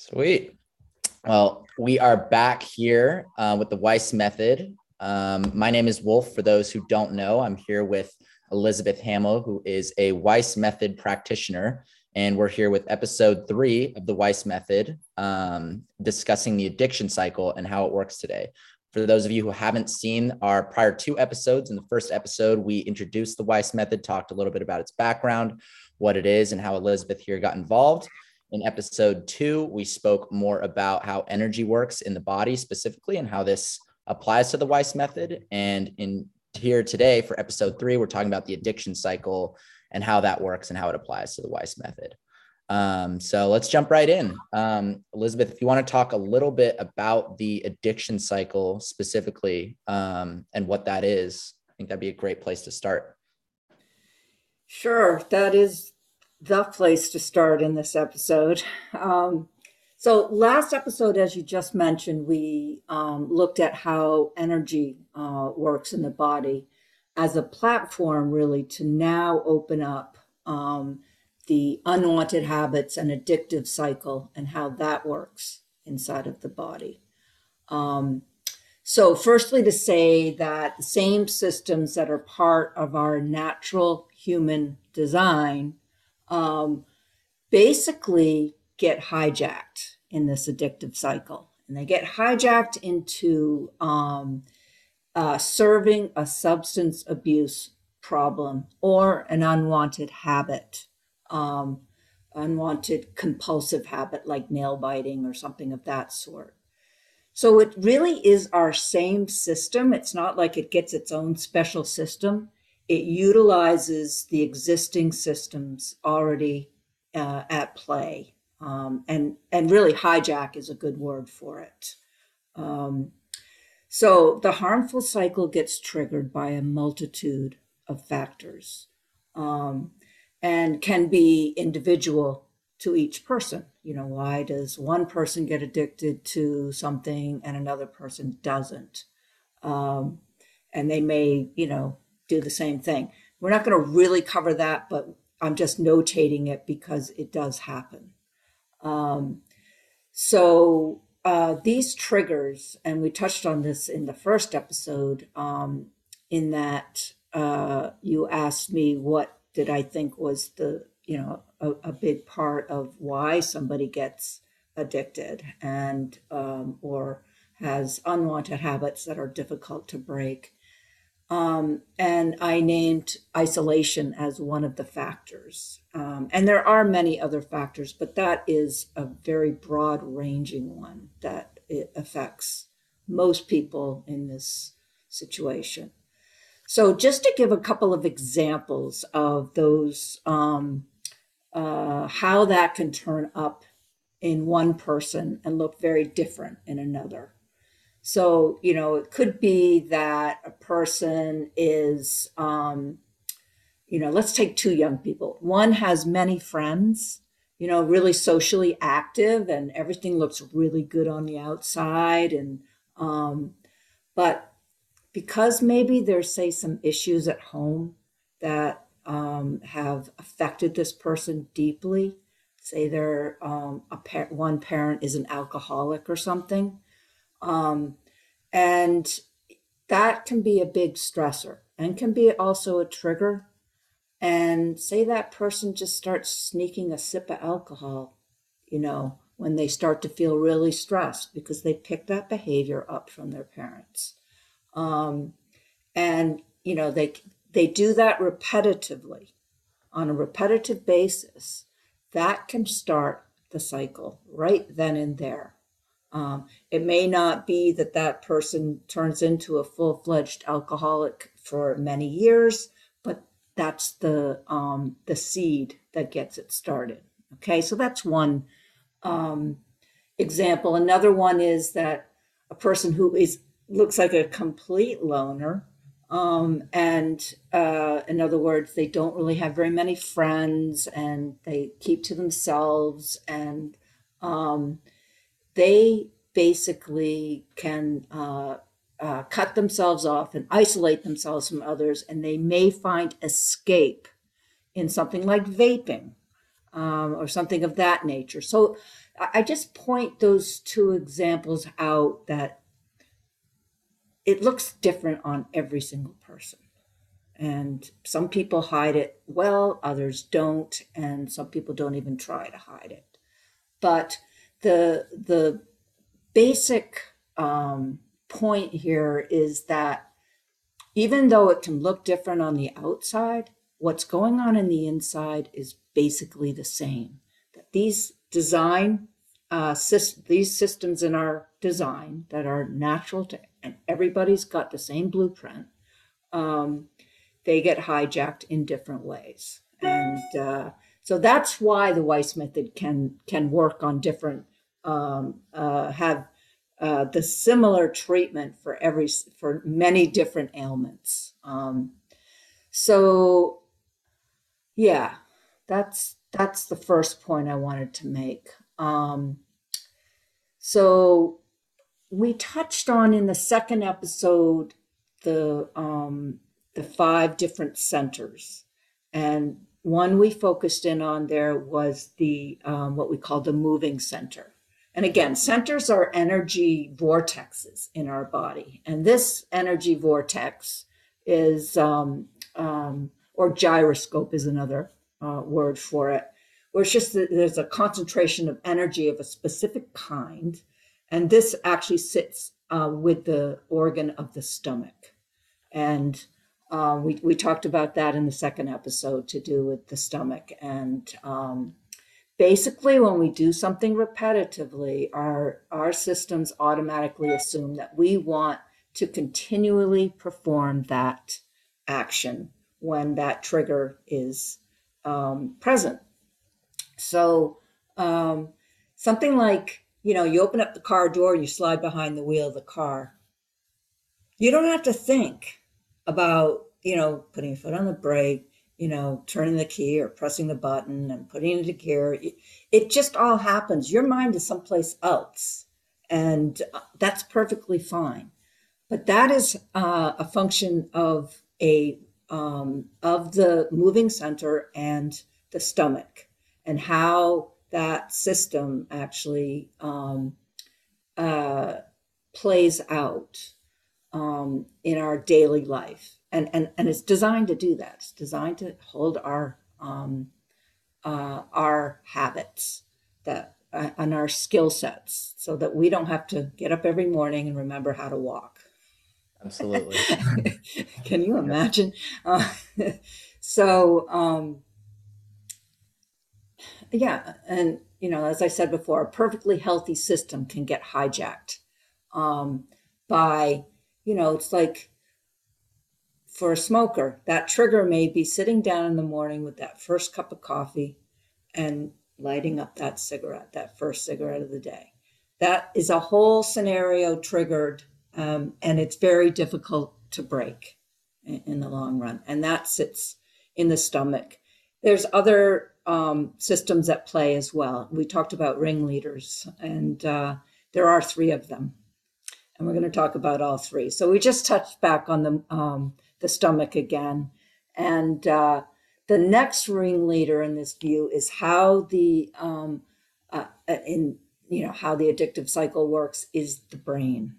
Sweet. Well, we are back here uh, with the Weiss Method. Um, my name is Wolf. For those who don't know, I'm here with Elizabeth Hamill, who is a Weiss Method practitioner. And we're here with episode three of the Weiss Method, um, discussing the addiction cycle and how it works today. For those of you who haven't seen our prior two episodes, in the first episode, we introduced the Weiss Method, talked a little bit about its background, what it is, and how Elizabeth here got involved. In episode two, we spoke more about how energy works in the body specifically and how this applies to the Weiss method. And in here today for episode three, we're talking about the addiction cycle and how that works and how it applies to the Weiss method. Um, so let's jump right in. Um, Elizabeth, if you want to talk a little bit about the addiction cycle specifically um, and what that is, I think that'd be a great place to start. Sure, that is the place to start in this episode. Um, so, last episode, as you just mentioned, we um, looked at how energy uh, works in the body as a platform, really, to now open up um, the unwanted habits and addictive cycle and how that works inside of the body. Um, so, firstly, to say that the same systems that are part of our natural human design um, basically get hijacked in this addictive cycle. And they get hijacked into um, uh, serving a substance abuse problem or an unwanted habit, um, unwanted compulsive habit like nail biting or something of that sort. So it really is our same system. It's not like it gets its own special system it utilizes the existing systems already uh, at play. Um, and, and really, hijack is a good word for it. Um, so the harmful cycle gets triggered by a multitude of factors um, and can be individual to each person. You know, why does one person get addicted to something and another person doesn't? Um, and they may, you know, do the same thing. We're not going to really cover that, but I'm just notating it because it does happen. Um, so uh, these triggers, and we touched on this in the first episode, um, in that uh, you asked me what did I think was the you know a, a big part of why somebody gets addicted and um, or has unwanted habits that are difficult to break. Um, and I named isolation as one of the factors. Um, and there are many other factors, but that is a very broad ranging one that it affects most people in this situation. So, just to give a couple of examples of those, um, uh, how that can turn up in one person and look very different in another. So, you know, it could be that a person is, um, you know, let's take two young people. One has many friends, you know, really socially active and everything looks really good on the outside. And, um, but because maybe there's, say, some issues at home that um, have affected this person deeply, say they're um, a par- one parent is an alcoholic or something um, and that can be a big stressor and can be also a trigger. And say that person just starts sneaking a sip of alcohol, you know, when they start to feel really stressed because they pick that behavior up from their parents. Um, and, you know, they, they do that repetitively on a repetitive basis. That can start the cycle right then and there. Um, it may not be that that person turns into a full fledged alcoholic for many years, but that's the um, the seed that gets it started. Okay, so that's one um, example. Another one is that a person who is looks like a complete loner, um, and uh, in other words, they don't really have very many friends, and they keep to themselves, and um, they basically can uh, uh, cut themselves off and isolate themselves from others, and they may find escape in something like vaping. um, or something of that nature. So I just point those two examples out that it looks different on every single person. And some people hide it well, others don't, and some people don't even try to hide it. But the the basic um, point here is that even though it can look different on the outside, what's going on in the inside is basically the same. That these design uh, these systems in our design that are natural to and everybody's got the same blueprint. Um, they get hijacked in different ways, and uh, so that's why the Weiss method can can work on different um, uh, have uh, the similar treatment for every for many different ailments. Um, so, yeah, that's that's the first point I wanted to make. Um, so we touched on in the second episode the um, the five different centers, and one we focused in on there was the um, what we call the moving center. And again, centers are energy vortexes in our body, and this energy vortex is um, um or gyroscope is another uh, word for it, where it's just that there's a concentration of energy of a specific kind and this actually sits uh, with the organ of the stomach. And uh, we, we talked about that in the second episode to do with the stomach. And um, basically, when we do something repetitively, our, our systems automatically assume that we want to continually perform that action when that trigger is um, present. So, um, something like you know, you open up the car door, you slide behind the wheel of the car. You don't have to think about, you know, putting your foot on the brake, you know, turning the key or pressing the button and putting it into gear. It just all happens. Your mind is someplace else, and uh, that's perfectly fine. But that is uh, a function of a um, of the moving center and the stomach and how that system actually um, uh, plays out um, in our daily life. And, and, and it's designed to do that. It's designed to hold our, um, uh, our habits that, uh, and our skill sets so that we don't have to get up every morning and remember how to walk. Absolutely. Can you imagine? Uh, so, um, yeah, and you know, as I said before, a perfectly healthy system can get hijacked um, by, you know, it's like for a smoker, that trigger may be sitting down in the morning with that first cup of coffee and lighting up that cigarette, that first cigarette of the day. That is a whole scenario triggered, um, and it's very difficult to break in, in the long run. And that sits in the stomach. There's other um, systems at play as well. We talked about ringleaders, and uh, there are three of them, and we're going to talk about all three. So we just touched back on the um, the stomach again, and uh, the next ringleader in this view is how the um, uh, uh in you know how the addictive cycle works is the brain.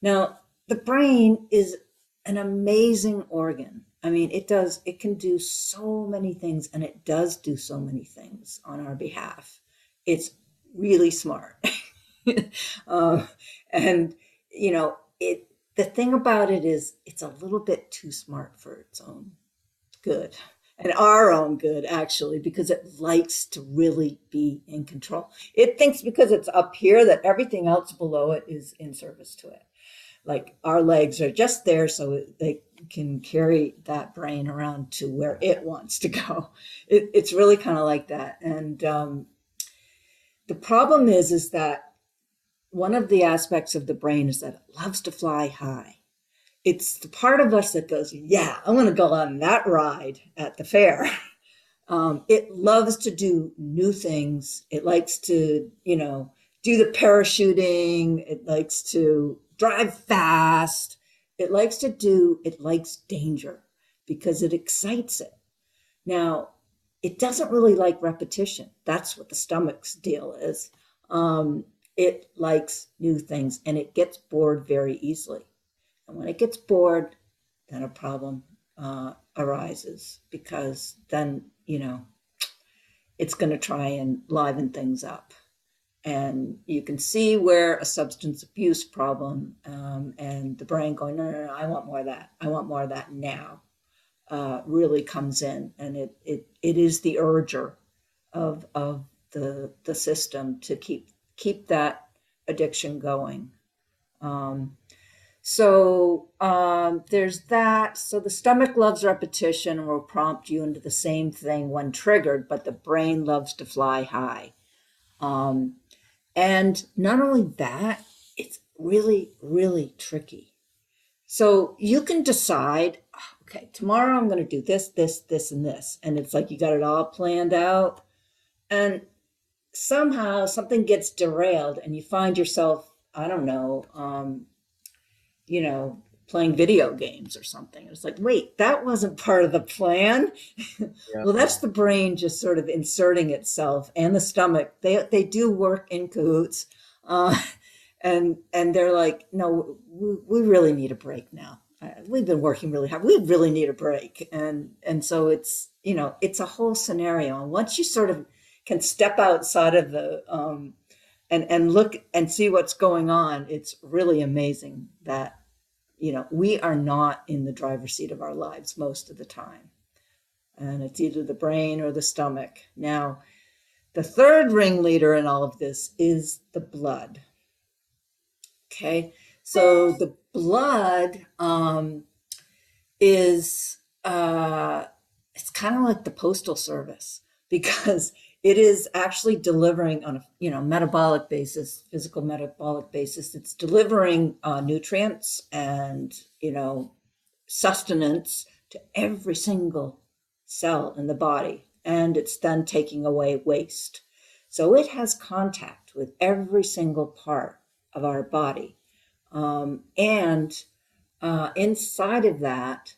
Now, the brain is an amazing organ I mean, it does, it can do so many things and it does do so many things on our behalf. It's really smart. uh, and, you know, it, the thing about it is it's a little bit too smart for its own good and our own good actually because it likes to really be in control it thinks because it's up here that everything else below it is in service to it like our legs are just there so they can carry that brain around to where it wants to go. It, it's really kind of like that. And um, the problem is, is that one of the aspects of the brain is that it loves to fly high. It's the part of us that goes, yeah, I want to go on that ride at the fair. Um, it loves to do new things. It likes to, you know, do the parachuting. It likes to drive fast. It likes to do, it likes danger because it excites it. Now, it doesn't really like repetition. That's what the stomach's deal is. Um, it likes new things and it gets bored very easily. And when it gets bored, then a problem uh, arises because then, you know, it's going to try and liven things up. And you can see where a substance abuse problem um, and the brain going, no, no, no, I want more of that. I want more of that now, uh, really comes in. And it, it, it is the urger of, of the, the system to keep, keep that addiction going. Um, so um, there's that. So the stomach loves repetition and will prompt you into the same thing when triggered, but the brain loves to fly high. Um, and not only that, it's really, really tricky. So you can decide, okay, tomorrow I'm going to do this, this, this, and this. And it's like you got it all planned out. And somehow something gets derailed and you find yourself, I don't know, um, you know, playing video games or something. It's like, wait, that wasn't part of the plan. Yeah. well, that's the brain just sort of inserting itself and the stomach. They they do work in cahoots. Uh, and and they're like, no, we, we really need a break now. Uh, we've been working really hard. We really need a break. And and so it's, you know, it's a whole scenario. And once you sort of can step outside of the um, and and look and see what's going on it's really amazing that you know we are not in the driver's seat of our lives most of the time. And it's either the brain or the stomach. Now the third ringleader in all of this is the blood. Okay? So the blood um, is uh, it's kind of like the postal service because it is actually delivering on a you know metabolic basis physical metabolic basis. It's delivering uh, nutrients and you know sustenance to every single cell in the body. And it's then taking away waste. So it has contact with every single part of our body. Um, and uh, inside of that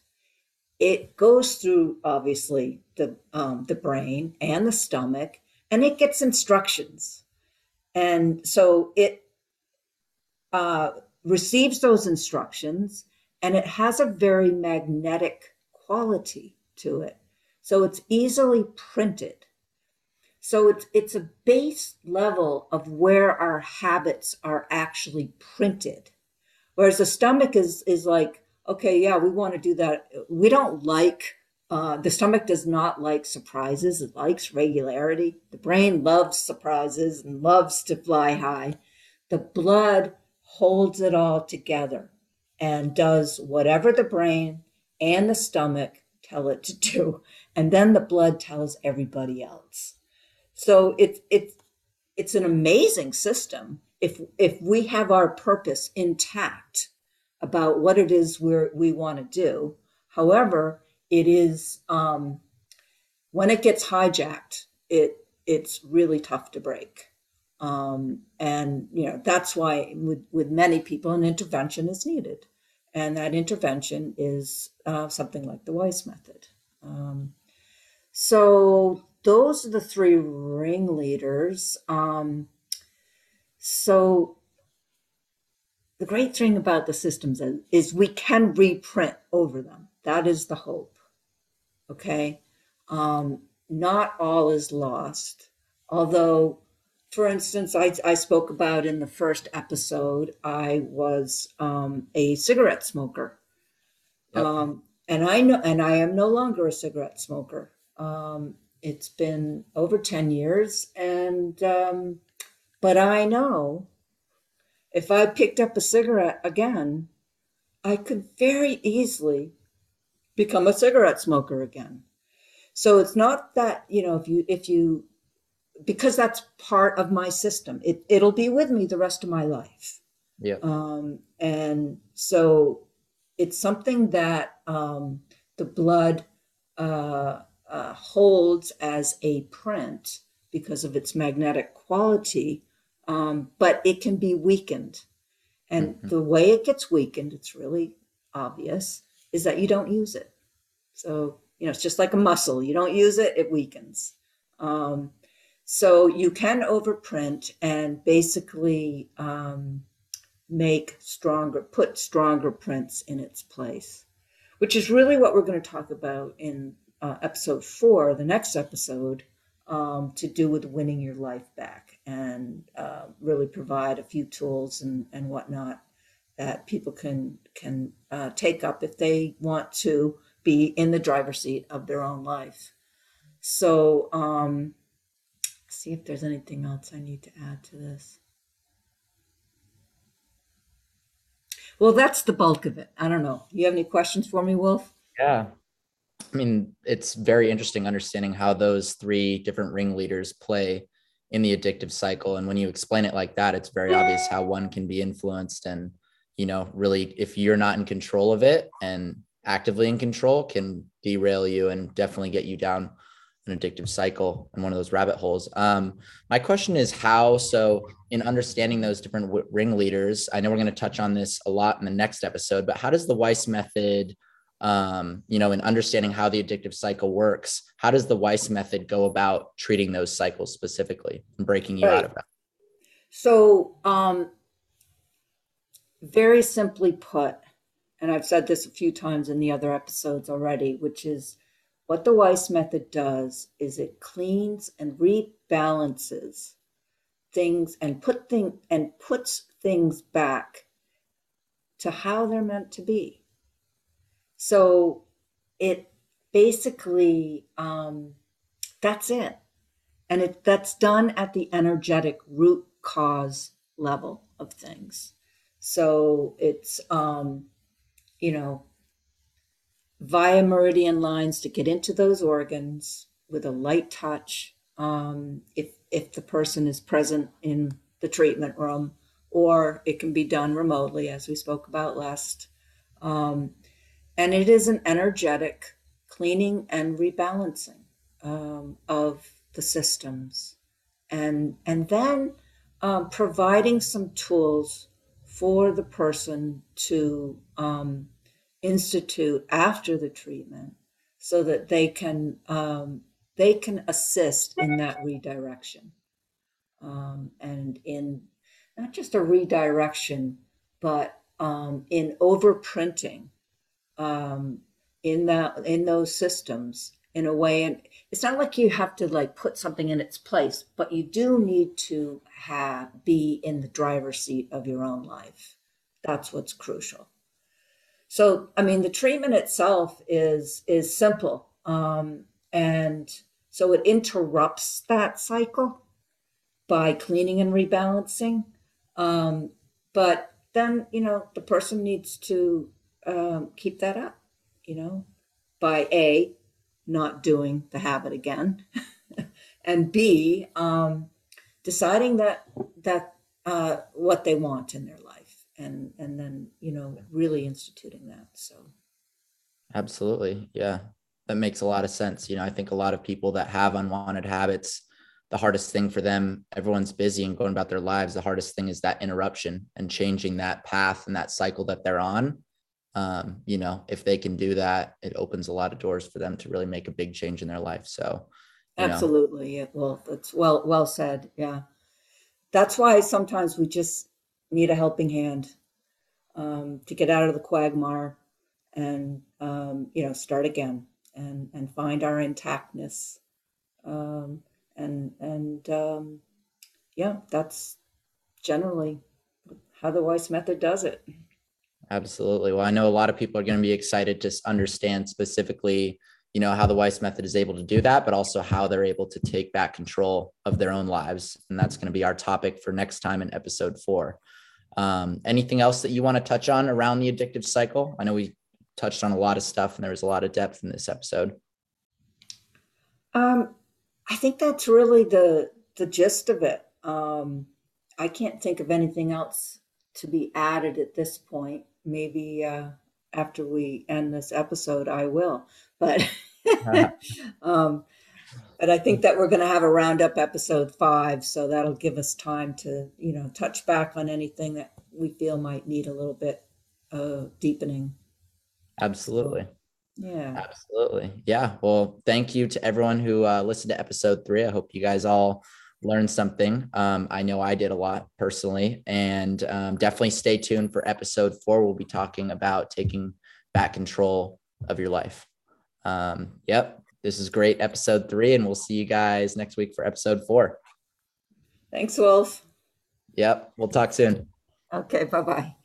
it goes through obviously the um, the brain and the stomach, and it gets instructions, and so it uh, receives those instructions, and it has a very magnetic quality to it, so it's easily printed. So it's it's a base level of where our habits are actually printed, whereas the stomach is is like okay, yeah, we want to do that. We don't like, uh, the stomach does not like surprises. It likes regularity. The brain loves surprises and loves to fly high. The blood holds it all together and does whatever the brain and the stomach tell it to do. And then the blood tells everybody else. So it's, it's, it's an amazing system if, if we have our purpose intact about what it is we we want to do. However, it is um, when it gets hijacked, it it's really tough to break. Um, and you know that's why with, with many people an intervention is needed, and that intervention is uh, something like the Weiss method. Um, so those are the three ringleaders. Um, so the great thing about the systems is we can reprint over them. That is the hope. Okay. Um, not all is lost. Although, for instance, I, I spoke about in the first episode, I was um, a cigarette smoker. Yep. Um, and I know, and I am no longer a cigarette smoker. Um, it's been over 10 years. And, um, but I know if I picked up a cigarette again, I could very easily become a cigarette smoker again. So it's not that, you know, if you, if you, because that's part of my system, it, it'll be with me the rest of my life. Yeah. Um, and so it's something that um, the blood uh, uh, holds as a print because of its magnetic quality um, but it can be weakened. And mm-hmm. the way it gets weakened, it's really obvious, is that you don't use it. So you know, it's just like a muscle. You don't use it, it weakens. Um, so you can overprint and basically um, make stronger, put stronger prints in its place, which is really what we're going to talk about in uh, episode four, the next episode, um, to do with winning your life back and uh, really provide a few tools and, and whatnot that people can can uh, take up if they want to be in the driver's seat of their own life. So, um, see if there's anything else I need to add to this. Well, that's the bulk of it. I don't know. You have any questions for me, Wolf? Yeah. I mean, it's very interesting understanding how those three different ringleaders play in the addictive cycle. And when you explain it like that, it's very obvious how one can be influenced and, you know, really, if you're not in control of it and actively in control, can derail you and definitely get you down an addictive cycle and one of those rabbit holes. Um, my question is how, so in understanding those different w- ringleaders, I know we're going to touch on this a lot in the next episode, but how does the Weiss method, um, you know, in understanding how the addictive cycle works, how does the Weiss method go about treating those cycles specifically and breaking you right. out of that? So, um, very simply put, and I've said this a few times in the other episodes already, which is what the Weiss method does is it cleans and rebalances things and put thing and puts things back to how they're meant to be. So it basically um, that's it, and it that's done at the energetic root cause level of things. So it's um, you know via meridian lines to get into those organs with a light touch um, if if the person is present in the treatment room or it can be done remotely as we spoke about last um, and it is an energetic cleaning and rebalancing um, of the systems. And and then um, providing some tools for the person to um, institute after the treatment so that they can um, they can assist in that redirection. Um, and in not just a redirection but um, in overprinting um, in that in those systems in a way and it's not like you have to like put something in its place but you do need to have be in the driver's seat of your own life that's what's crucial so, I mean, the treatment itself is is simple, um, and so it interrupts that cycle by cleaning and rebalancing. Um, but then, you know, the person needs to um, keep that up, you know, by a not doing the habit again, and b um, deciding that that uh, what they want in their life and and then you know really instituting that so. Absolutely yeah. That makes a lot of sense you know i think a lot of people that have unwanted habits the hardest thing for them everyone's busy and going about their lives the hardest thing is that interruption and changing that path and that cycle that they're on um, you know if they can do that it opens a lot of doors for them to really make a big change in their life. So absolutely. Know. well that's well well said. Yeah. That's why sometimes we just need a helping hand um, to get out of the quagmire and um, you know start again and and find our intactness. Um, and and um, yeah that's generally how the Weiss method does it absolutely well i know a lot of people are going to be excited to understand specifically you know how the Weiss method is able to do that but also how they're able to take back control of their own lives and that's going to be our topic for next time in episode four um, anything else that you want to touch on around the addictive cycle? I know we touched on a lot of stuff and there was a lot of depth in this episode. Um, I think that's really the the gist of it. Um, I can't think of anything else to be added at this point. Maybe uh, after we end this episode, I will. But um, but I think that we're going to have a roundup episode five, so that'll give us time to, you know, touch back on anything that we feel might need a little bit of deepening. Absolutely. Yeah. Absolutely. Yeah. Well, thank you to everyone who uh, listened to episode three. I hope you guys all learned something. Um, I know I did a lot personally, and um, definitely stay tuned for episode four. We'll be talking about taking back control of your life. Um, yep. This is great. Episode three, and we'll see you guys next week for episode four. Thanks, Wolf. Yep. We'll talk soon. Okay. Bye bye.